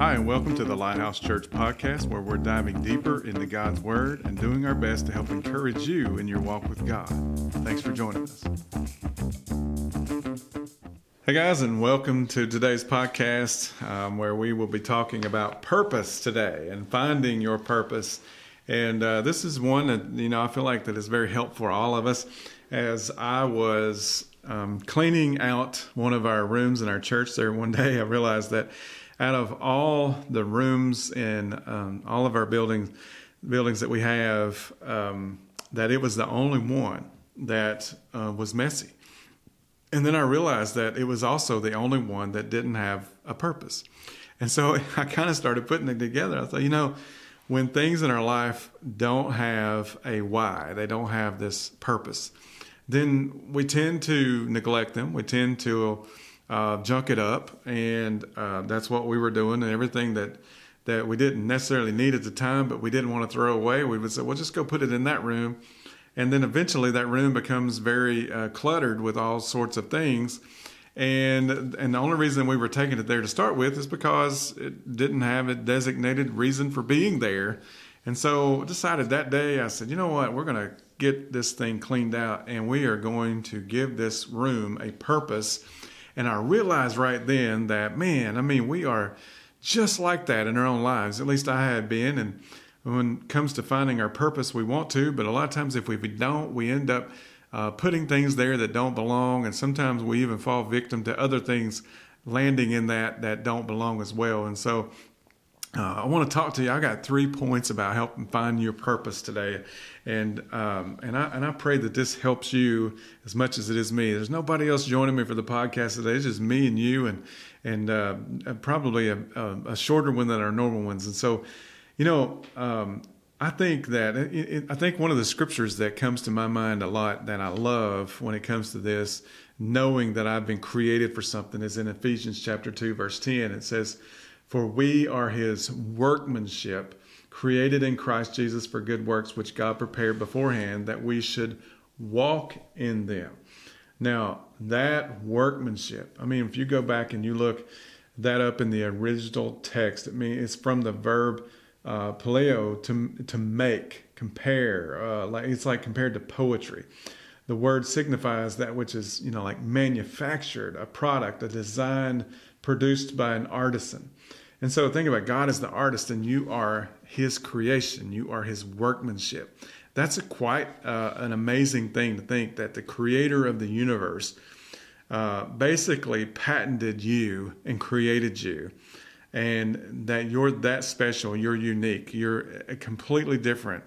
Hi, and welcome to the Lighthouse Church podcast, where we're diving deeper into God's Word and doing our best to help encourage you in your walk with God. Thanks for joining us. Hey, guys, and welcome to today's podcast, um, where we will be talking about purpose today and finding your purpose. And uh, this is one that, you know, I feel like that is very helpful for all of us. As I was um, cleaning out one of our rooms in our church there one day, I realized that out of all the rooms in um, all of our buildings, buildings that we have, um, that it was the only one that uh, was messy. And then I realized that it was also the only one that didn't have a purpose. And so I kind of started putting it together. I thought, you know, when things in our life don't have a why, they don't have this purpose, then we tend to neglect them. We tend to uh, junk it up, and uh, that's what we were doing. And everything that that we didn't necessarily need at the time, but we didn't want to throw away, we would say, "Well, just go put it in that room." And then eventually, that room becomes very uh, cluttered with all sorts of things. And and the only reason we were taking it there to start with is because it didn't have a designated reason for being there. And so decided that day, I said, you know what, we're going to get this thing cleaned out and we are going to give this room a purpose and I realized right then that, man, I mean, we are just like that in our own lives. At least I had been. And when it comes to finding our purpose, we want to, but a lot of times if we don't, we end up uh, putting things there that don't belong. And sometimes we even fall victim to other things landing in that that don't belong as well. And so uh, I want to talk to you. I got three points about helping find your purpose today, and um, and I and I pray that this helps you as much as it is me. There's nobody else joining me for the podcast today. It's just me and you, and and uh, probably a, a, shorter one than our normal ones. And so, you know, um, I think that it, it, I think one of the scriptures that comes to my mind a lot that I love when it comes to this, knowing that I've been created for something, is in Ephesians chapter two, verse ten. It says for we are his workmanship, created in Christ Jesus for good works, which God prepared beforehand that we should walk in them. Now, that workmanship, I mean, if you go back and you look that up in the original text, I mean, it's from the verb uh, poieo to, to make, compare. Uh, like It's like compared to poetry. The word signifies that which is, you know, like manufactured, a product, a design produced by an artisan. And so think about God as the artist, and you are His creation. You are His workmanship. That's a quite uh, an amazing thing to think that the Creator of the universe uh, basically patented you and created you, and that you're that special. You're unique. You're completely different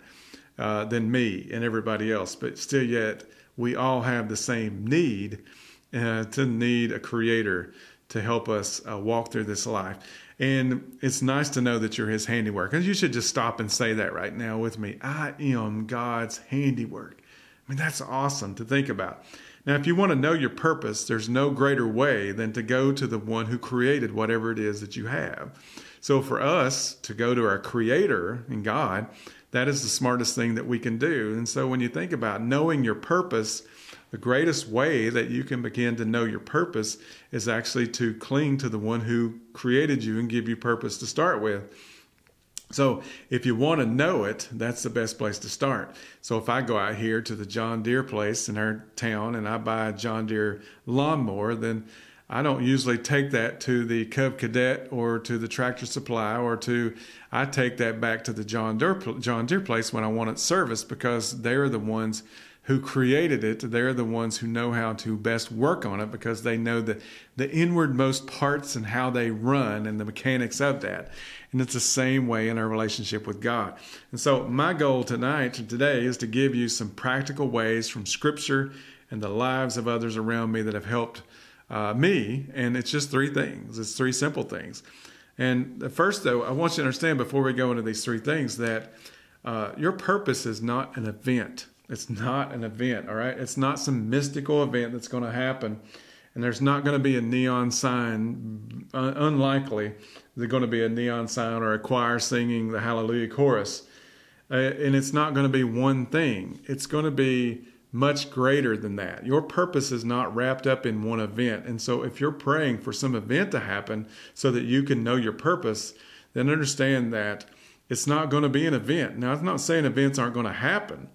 uh, than me and everybody else. But still, yet we all have the same need uh, to need a Creator to help us uh, walk through this life. And it's nice to know that you're his handiwork. And you should just stop and say that right now with me. I am God's handiwork. I mean, that's awesome to think about. Now, if you want to know your purpose, there's no greater way than to go to the one who created whatever it is that you have. So, for us to go to our creator and God, that is the smartest thing that we can do. And so, when you think about knowing your purpose, the greatest way that you can begin to know your purpose is actually to cling to the one who created you and give you purpose to start with. So, if you want to know it, that's the best place to start. So, if I go out here to the John Deere place in our town and I buy a John Deere lawnmower, then I don't usually take that to the Cub Cadet or to the Tractor Supply or to I take that back to the John Deere John Deere place when I want it serviced because they're the ones who created it, they're the ones who know how to best work on it because they know the, the inwardmost parts and how they run and the mechanics of that. And it's the same way in our relationship with God. And so, my goal tonight today is to give you some practical ways from Scripture and the lives of others around me that have helped uh, me. And it's just three things, it's three simple things. And first, though, I want you to understand before we go into these three things that uh, your purpose is not an event. It's not an event, all right? It's not some mystical event that's going to happen. And there's not going to be a neon sign, uh, unlikely, there's going to be a neon sign or a choir singing the Hallelujah chorus. Uh, and it's not going to be one thing, it's going to be much greater than that. Your purpose is not wrapped up in one event. And so if you're praying for some event to happen so that you can know your purpose, then understand that it's not going to be an event. Now, I'm not saying events aren't going to happen,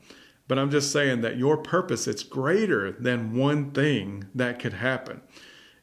but I'm just saying that your purpose it's greater than one thing that could happen.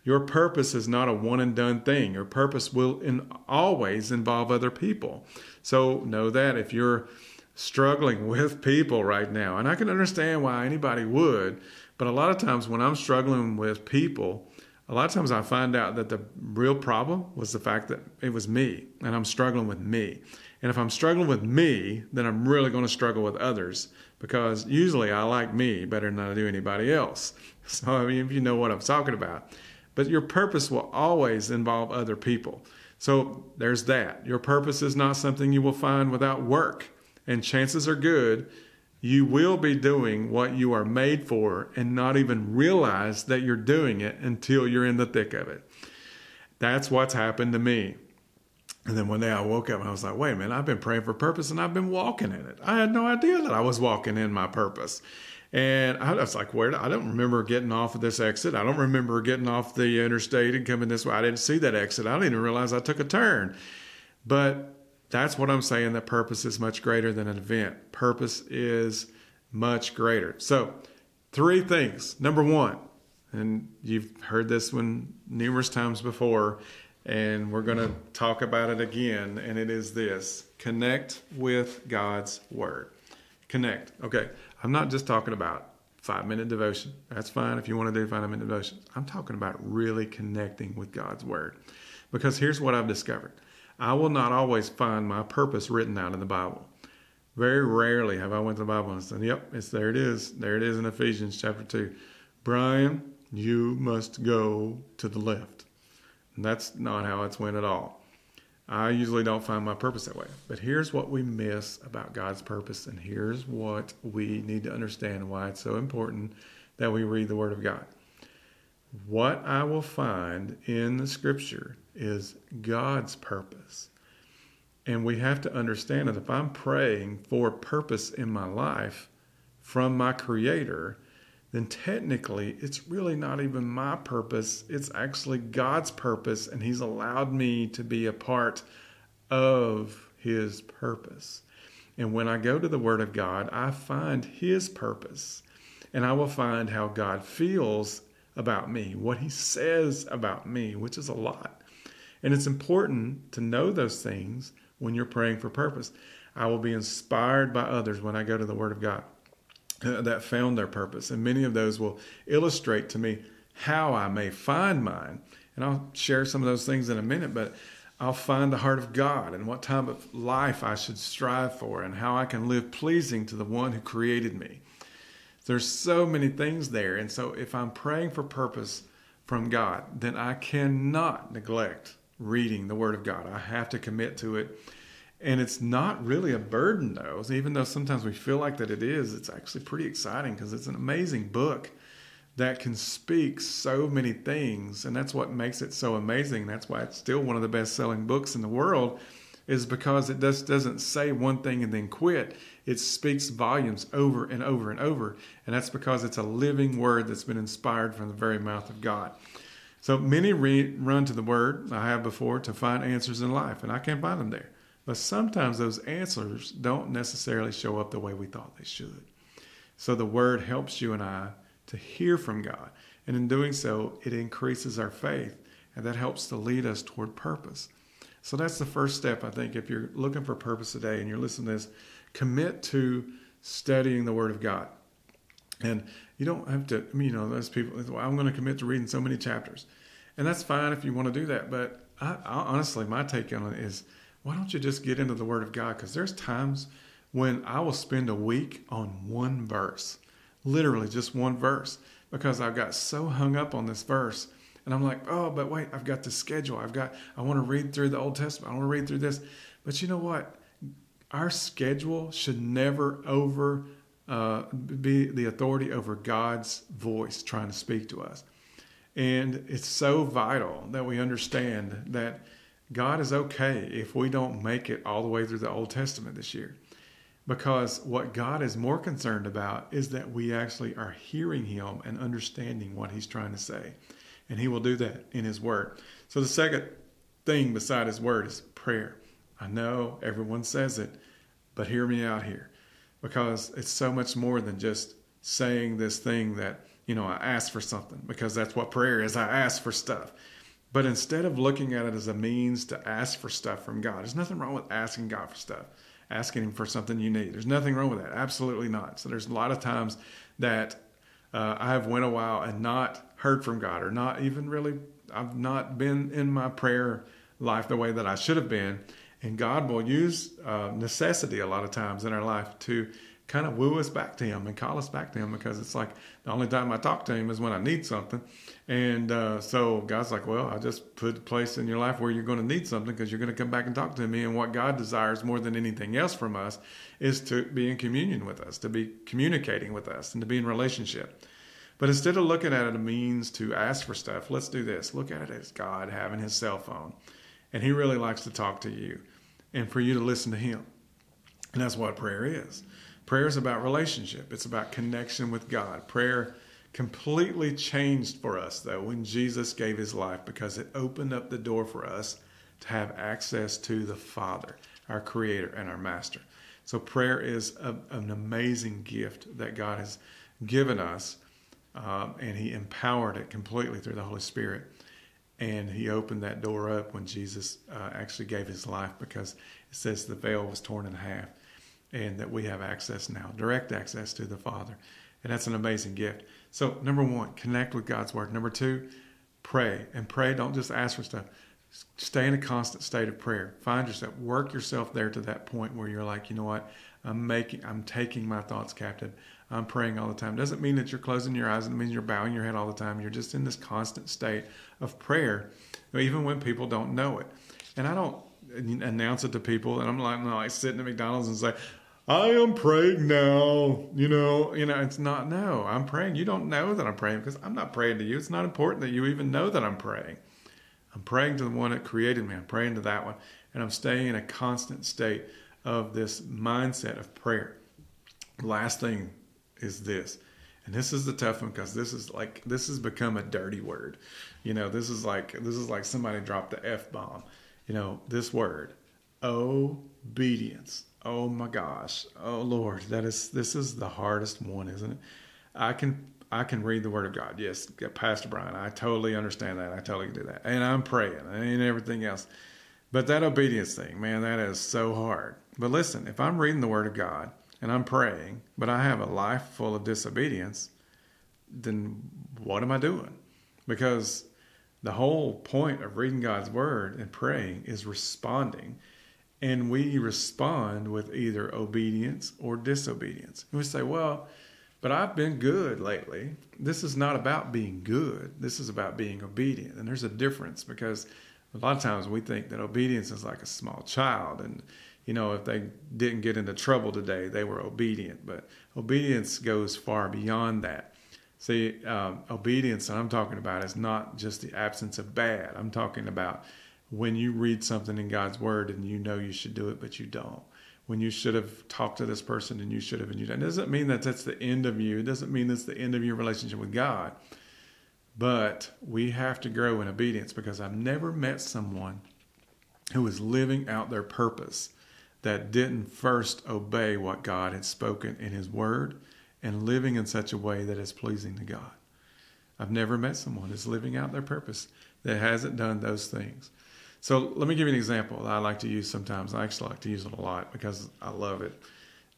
Your purpose is not a one and done thing. Your purpose will in, always involve other people. So know that if you're struggling with people right now. And I can understand why anybody would, but a lot of times when I'm struggling with people, a lot of times I find out that the real problem was the fact that it was me and I'm struggling with me. And if I'm struggling with me, then I'm really going to struggle with others because usually I like me better than I do anybody else. So, I mean, if you know what I'm talking about. But your purpose will always involve other people. So there's that. Your purpose is not something you will find without work and chances are good you will be doing what you are made for and not even realize that you're doing it until you're in the thick of it. That's what's happened to me. And then one day I woke up and I was like, wait a minute, I've been praying for purpose and I've been walking in it. I had no idea that I was walking in my purpose. And I was like, where? I don't remember getting off of this exit. I don't remember getting off the interstate and coming this way. I didn't see that exit. I didn't even realize I took a turn. But that's what I'm saying that purpose is much greater than an event. Purpose is much greater. So, three things. Number one, and you've heard this one numerous times before, and we're going to talk about it again, and it is this connect with God's Word. Connect. Okay, I'm not just talking about five minute devotion. That's fine if you want to do five minute devotion. I'm talking about really connecting with God's Word. Because here's what I've discovered I will not always find my purpose written out in the Bible. Very rarely have I went to the Bible and said, "Yep, it's there. It is. There it is in Ephesians chapter two. Brian, you must go to the left." That's not how it's went at all. I usually don't find my purpose that way. But here's what we miss about God's purpose, and here's what we need to understand why it's so important that we read the Word of God. What I will find in the Scripture is God's purpose. And we have to understand that if I'm praying for purpose in my life from my Creator, then technically it's really not even my purpose. It's actually God's purpose, and He's allowed me to be a part of His purpose. And when I go to the Word of God, I find His purpose, and I will find how God feels about me, what He says about me, which is a lot. And it's important to know those things when you're praying for purpose. I will be inspired by others when I go to the Word of God that found their purpose. And many of those will illustrate to me how I may find mine. And I'll share some of those things in a minute, but I'll find the heart of God and what type of life I should strive for and how I can live pleasing to the one who created me. There's so many things there. And so if I'm praying for purpose from God, then I cannot neglect reading the Word of God. I have to commit to it. And it's not really a burden, though. Even though sometimes we feel like that it is, it's actually pretty exciting because it's an amazing book that can speak so many things. And that's what makes it so amazing. That's why it's still one of the best selling books in the world, is because it just doesn't say one thing and then quit. It speaks volumes over and over and over. And that's because it's a living word that's been inspired from the very mouth of God. So many read, run to the Word I have before to find answers in life, and I can't find them there. But sometimes those answers don't necessarily show up the way we thought they should. So the Word helps you and I to hear from God. And in doing so, it increases our faith, and that helps to lead us toward purpose. So that's the first step, I think, if you're looking for purpose today and you're listening to this, commit to studying the Word of God. And you don't have to, you know, those people, well, I'm going to commit to reading so many chapters. And that's fine if you want to do that. But I, I, honestly, my take on it is why don't you just get into the Word of God? Because there's times when I will spend a week on one verse, literally just one verse, because I've got so hung up on this verse. And I'm like, oh, but wait, I've got the schedule. I've got, I want to read through the Old Testament. I want to read through this. But you know what? Our schedule should never over uh, be the authority over God's voice trying to speak to us. And it's so vital that we understand that God is okay if we don't make it all the way through the Old Testament this year. because what God is more concerned about is that we actually are hearing Him and understanding what He's trying to say. And He will do that in His Word. So the second thing beside His Word is prayer. I know everyone says it, but hear me out here because it's so much more than just saying this thing that, you know, I ask for something because that's what prayer is. I ask for stuff. But instead of looking at it as a means to ask for stuff from God, there's nothing wrong with asking God for stuff asking him for something you need. There's nothing wrong with that. Absolutely not. So there's a lot of times that uh, I have went a while and not heard from God or not even really I've not been in my prayer life the way that I should have been. And God will use uh, necessity a lot of times in our life to kind of woo us back to Him and call us back to Him because it's like the only time I talk to Him is when I need something. And uh, so God's like, well, I just put a place in your life where you're going to need something because you're going to come back and talk to me. And what God desires more than anything else from us is to be in communion with us, to be communicating with us, and to be in relationship. But instead of looking at it a means to ask for stuff, let's do this. Look at it as God having His cell phone. And He really likes to talk to you and for you to listen to Him. And that's what prayer is. Prayer is about relationship, it's about connection with God. Prayer completely changed for us, though, when Jesus gave his life because it opened up the door for us to have access to the Father, our Creator and our Master. So, prayer is a, an amazing gift that God has given us, um, and He empowered it completely through the Holy Spirit. And He opened that door up when Jesus uh, actually gave His life because it says the veil was torn in half and that we have access now, direct access to the Father. And that's an amazing gift. So, number one, connect with God's Word. Number two, pray. And pray, don't just ask for stuff. Stay in a constant state of prayer. Find yourself, work yourself there to that point where you're like, you know what? I'm making, I'm taking my thoughts captive. I'm praying all the time. Doesn't mean that you're closing your eyes. It means you're bowing your head all the time. You're just in this constant state of prayer, even when people don't know it. And I don't uh, announce it to people, and I'm like, no, I sit in McDonald's and say, I am praying now. You know, you know, it's not no. I'm praying. You don't know that I'm praying because I'm not praying to you. It's not important that you even know that I'm praying. I'm praying to the one that created me. I'm praying to that one. And I'm staying in a constant state of this mindset of prayer. Last thing is this. And this is the tough one because this is like this has become a dirty word. You know, this is like this is like somebody dropped the F bomb. You know, this word. Obedience Oh my gosh. Oh Lord, that is this is the hardest one, isn't it? I can I can read the word of God. Yes, Pastor Brian, I totally understand that. I totally do that. And I'm praying and everything else. But that obedience thing, man, that is so hard. But listen, if I'm reading the word of God and I'm praying, but I have a life full of disobedience, then what am I doing? Because the whole point of reading God's word and praying is responding and we respond with either obedience or disobedience. And we say, well, but I've been good lately. This is not about being good. This is about being obedient. And there's a difference because a lot of times we think that obedience is like a small child. And, you know, if they didn't get into trouble today, they were obedient. But obedience goes far beyond that. See, um, obedience I'm talking about is not just the absence of bad. I'm talking about when you read something in God's word and you know you should do it, but you don't. When you should have talked to this person and you should have and you don't. It doesn't mean that that's the end of you. It doesn't mean that's the end of your relationship with God. But we have to grow in obedience because I've never met someone who is living out their purpose that didn't first obey what God had spoken in His Word and living in such a way that is pleasing to God. I've never met someone who's living out their purpose that hasn't done those things. So let me give you an example that I like to use sometimes. I actually like to use it a lot because I love it.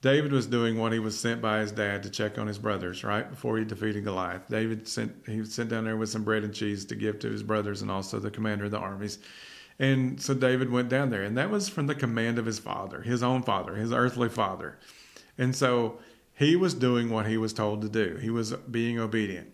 David was doing what he was sent by his dad to check on his brothers, right? Before he defeated Goliath. David sent he was sent down there with some bread and cheese to give to his brothers and also the commander of the armies. And so David went down there, and that was from the command of his father, his own father, his earthly father. And so he was doing what he was told to do. He was being obedient.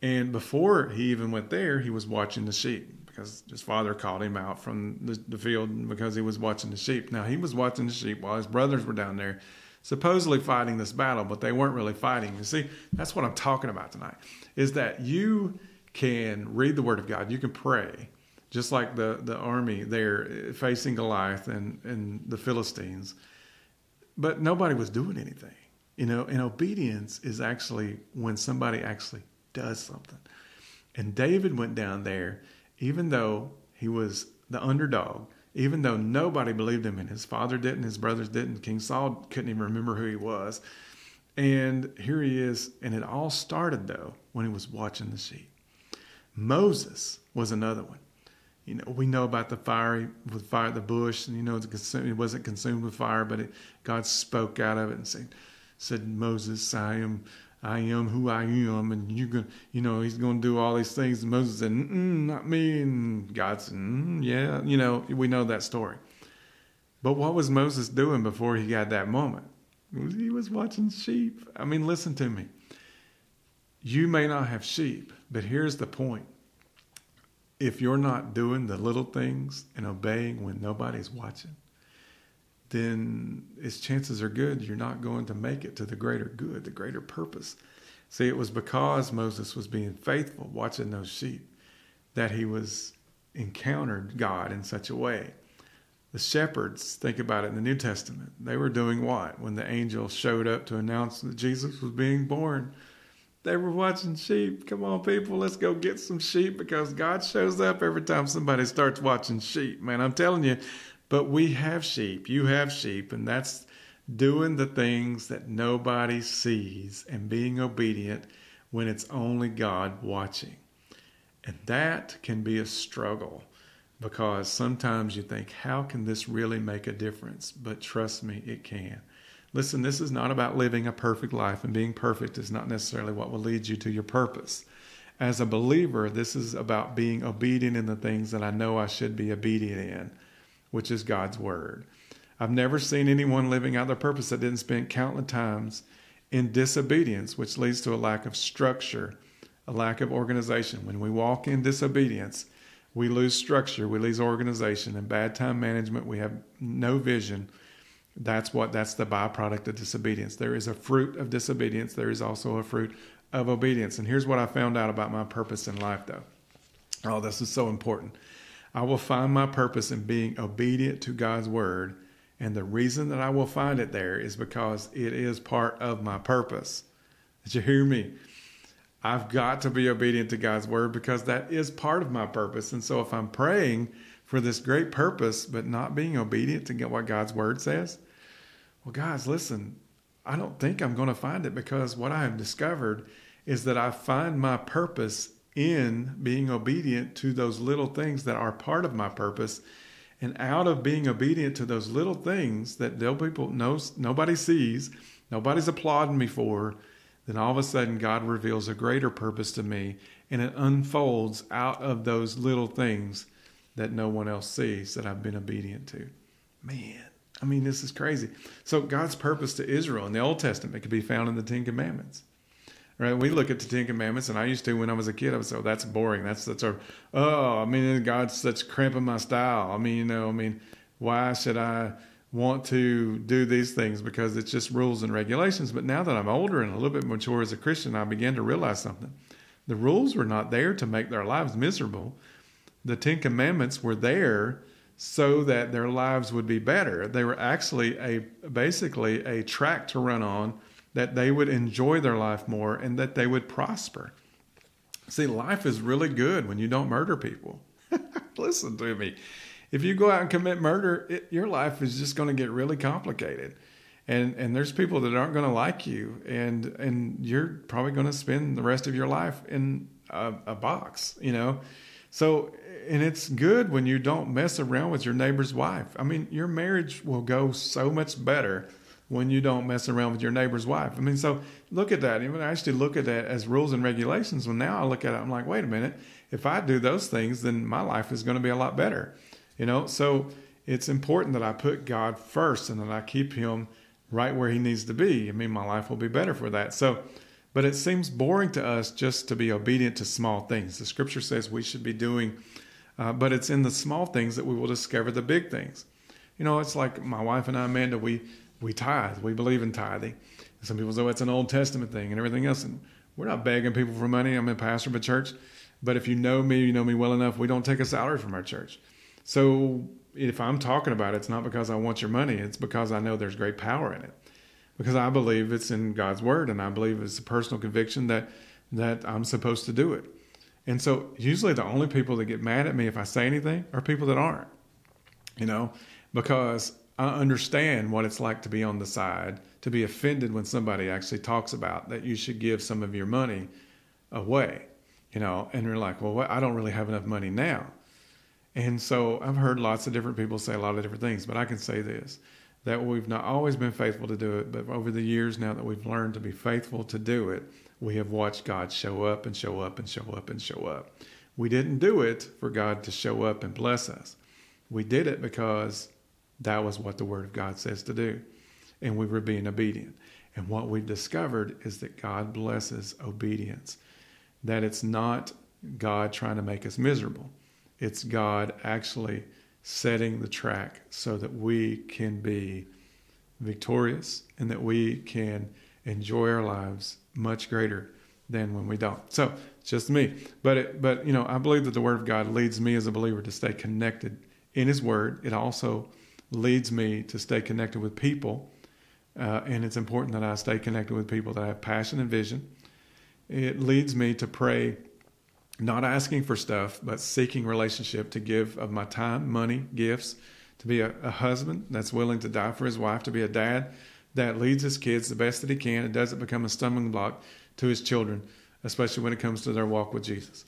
And before he even went there, he was watching the sheep because his father called him out from the, the field because he was watching the sheep. Now, he was watching the sheep while his brothers were down there supposedly fighting this battle, but they weren't really fighting. You see, that's what I'm talking about tonight is that you can read the word of God, you can pray, just like the, the army there facing Goliath and, and the Philistines. but nobody was doing anything. You know, and obedience is actually when somebody actually does something. And David went down there, even though he was the underdog, even though nobody believed him, and his father didn't, his brothers didn't, King Saul couldn't even remember who he was. And here he is, and it all started though when he was watching the sheep. Moses was another one. You know, we know about the fire with fire the bush, and you know it wasn't consumed with fire, but it, God spoke out of it and said, "said Moses, I am, I am who I am, and you're gonna, you know, He's going to do all these things." And Moses said, "Not me," and God said, "Yeah." You know, we know that story. But what was Moses doing before he got that moment? He was watching sheep. I mean, listen to me. You may not have sheep, but here's the point. If you're not doing the little things and obeying when nobody's watching, then its chances are good you're not going to make it to the greater good, the greater purpose. See, it was because Moses was being faithful, watching those sheep, that he was encountered God in such a way the shepherds, think about it in the New Testament, they were doing what? When the angel showed up to announce that Jesus was being born, they were watching sheep. Come on, people, let's go get some sheep because God shows up every time somebody starts watching sheep. Man, I'm telling you, but we have sheep. You have sheep, and that's doing the things that nobody sees and being obedient when it's only God watching. And that can be a struggle because sometimes you think, how can this really make a difference? But trust me, it can. Listen, this is not about living a perfect life, and being perfect is not necessarily what will lead you to your purpose. As a believer, this is about being obedient in the things that I know I should be obedient in, which is God's Word. I've never seen anyone living out their purpose that didn't spend countless times in disobedience, which leads to a lack of structure, a lack of organization. When we walk in disobedience, we lose structure, we lose organization, and bad time management. We have no vision. That's what that's the byproduct of disobedience. There is a fruit of disobedience. There is also a fruit of obedience. And here's what I found out about my purpose in life, though. Oh, this is so important. I will find my purpose in being obedient to God's word. And the reason that I will find it there is because it is part of my purpose. Did you hear me? I've got to be obedient to God's word because that is part of my purpose. And so if I'm praying for this great purpose, but not being obedient to what God's word says, well, guys, listen, I don't think I'm going to find it because what I have discovered is that I find my purpose in being obedient to those little things that are part of my purpose. And out of being obedient to those little things that people knows nobody sees, nobody's applauding me for, then all of a sudden God reveals a greater purpose to me and it unfolds out of those little things that no one else sees that I've been obedient to. Man, I mean, this is crazy. So, God's purpose to Israel in the Old Testament could be found in the Ten Commandments. Right? We look at the Ten Commandments, and I used to when I was a kid. I was so oh, that's boring. That's that's our oh, I mean, God's such cramping my style. I mean, you know, I mean, why should I want to do these things because it's just rules and regulations. But now that I'm older and a little bit mature as a Christian, I began to realize something. The rules were not there to make their lives miserable. The Ten Commandments were there so that their lives would be better. They were actually a basically a track to run on that they would enjoy their life more and that they would prosper. See, life is really good when you don't murder people. Listen to me if you go out and commit murder, it, your life is just going to get really complicated. And and there's people that aren't going to like you, and and you're probably going to spend the rest of your life in a, a box, you know. So and it's good when you don't mess around with your neighbor's wife. I mean, your marriage will go so much better when you don't mess around with your neighbor's wife. I mean, so look at that. Even I actually look at that as rules and regulations. Well, now I look at it, I'm like, wait a minute. If I do those things, then my life is going to be a lot better. You know, so it's important that I put God first and that I keep him right where he needs to be. I mean, my life will be better for that. So, but it seems boring to us just to be obedient to small things. The scripture says we should be doing, uh, but it's in the small things that we will discover the big things. You know, it's like my wife and I, Amanda, we, we tithe. We believe in tithing. Some people say oh, it's an Old Testament thing and everything else. And we're not begging people for money. I'm a pastor of a church. But if you know me, you know me well enough, we don't take a salary from our church. So if I'm talking about it, it's not because I want your money. It's because I know there's great power in it. Because I believe it's in God's word and I believe it's a personal conviction that that I'm supposed to do it. And so usually the only people that get mad at me if I say anything are people that aren't. You know, because I understand what it's like to be on the side, to be offended when somebody actually talks about that you should give some of your money away, you know, and you're like, well, I don't really have enough money now. And so I've heard lots of different people say a lot of different things, but I can say this that we've not always been faithful to do it, but over the years now that we've learned to be faithful to do it, we have watched God show up and show up and show up and show up. We didn't do it for God to show up and bless us. We did it because that was what the Word of God says to do. And we were being obedient. And what we've discovered is that God blesses obedience, that it's not God trying to make us miserable, it's God actually setting the track so that we can be victorious and that we can enjoy our lives much greater than when we don't. So just me. But it, but you know, I believe that the Word of God leads me as a believer to stay connected in His Word. It also leads me to stay connected with people, uh, and it's important that I stay connected with people that have passion and vision. It leads me to pray not asking for stuff, but seeking relationship to give of my time, money, gifts, to be a, a, husband that's willing to die for his wife, to be a dad that leads his kids the best that he can and doesn't become a stumbling block to his children, especially when it comes to their walk with Jesus.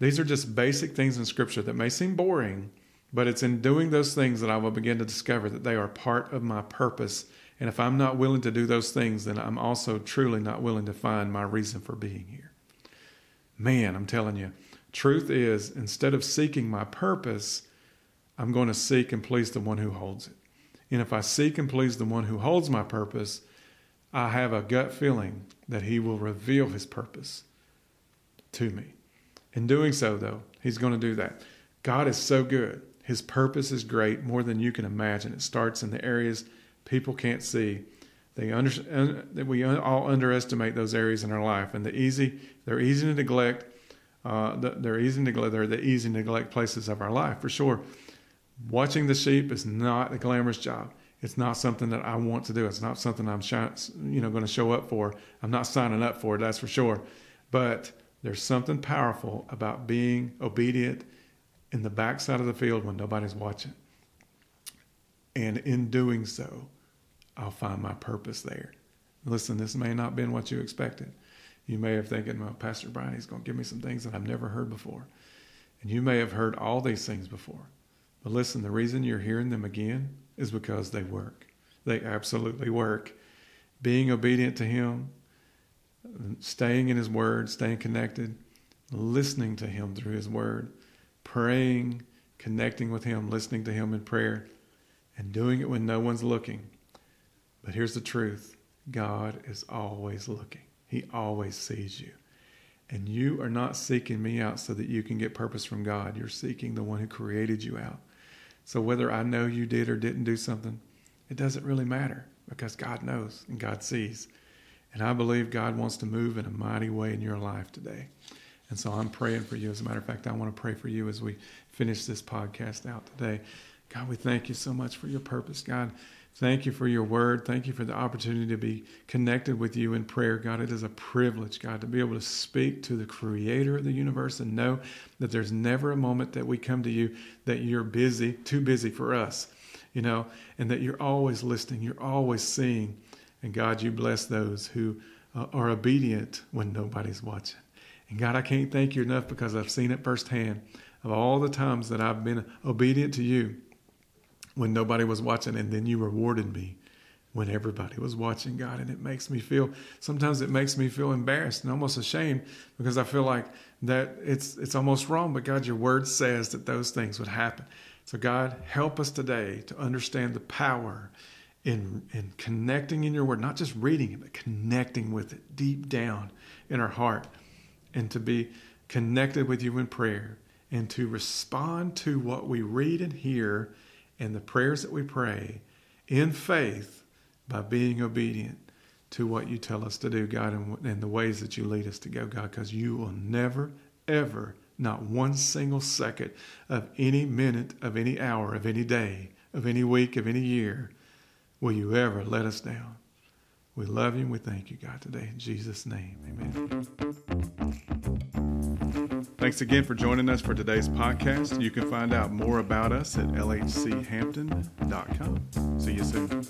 These are just basic things in Scripture that may seem boring, but it's in doing those things that I will begin to discover that they are part of my purpose. And if I'm not willing to do those things, then I'm also truly not willing to find my reason for being here. Man, I'm telling you, truth is, instead of seeking my purpose, I'm going to seek and please the one who holds it. And if I seek and please the one who holds my purpose, I have a gut feeling that he will reveal his purpose to me. In doing so, though, he's going to do that. God is so good. His purpose is great, more than you can imagine. It starts in the areas people can't see. They under, that we all underestimate those areas in our life, and the easy they're easy to neglect. Uh, they're easy to neglect. They're the easy to neglect places of our life for sure. Watching the sheep is not a glamorous job. It's not something that I want to do. It's not something I'm you know going to show up for. I'm not signing up for it. That's for sure. But there's something powerful about being obedient in the backside of the field when nobody's watching. And in doing so, I'll find my purpose there. Listen, this may not have been what you expected. You may have thinking, well, Pastor Brian, he's going to give me some things that I've never heard before. And you may have heard all these things before. But listen, the reason you're hearing them again is because they work. They absolutely work. Being obedient to Him, staying in His Word, staying connected, listening to Him through His Word, praying, connecting with Him, listening to Him in prayer, and doing it when no one's looking. But here's the truth God is always looking, He always sees you. And you are not seeking me out so that you can get purpose from God. You're seeking the one who created you out. So whether I know you did or didn't do something, it doesn't really matter because God knows and God sees. And I believe God wants to move in a mighty way in your life today. And so I'm praying for you. As a matter of fact, I want to pray for you as we finish this podcast out today. God, we thank you so much for your purpose. God, thank you for your word. Thank you for the opportunity to be connected with you in prayer. God, it is a privilege, God, to be able to speak to the creator of the universe and know that there's never a moment that we come to you that you're busy, too busy for us, you know, and that you're always listening, you're always seeing. And God, you bless those who uh, are obedient when nobody's watching. And God, I can't thank you enough because I've seen it firsthand of all the times that I've been obedient to you when nobody was watching, and then you rewarded me when everybody was watching, God. And it makes me feel, sometimes it makes me feel embarrassed and almost ashamed because I feel like that it's, it's almost wrong. But God, your word says that those things would happen. So, God, help us today to understand the power in, in connecting in your word, not just reading it, but connecting with it deep down in our heart and to be connected with you in prayer and to respond to what we read and hear and the prayers that we pray in faith by being obedient to what you tell us to do, God, and, and the ways that you lead us to go, God, because you will never, ever not one single second of any minute, of any hour, of any day, of any week, of any year will you ever let us down. We love you and we thank you, God, today. In Jesus' name, amen. Thanks again for joining us for today's podcast. You can find out more about us at lhchampton.com. See you soon.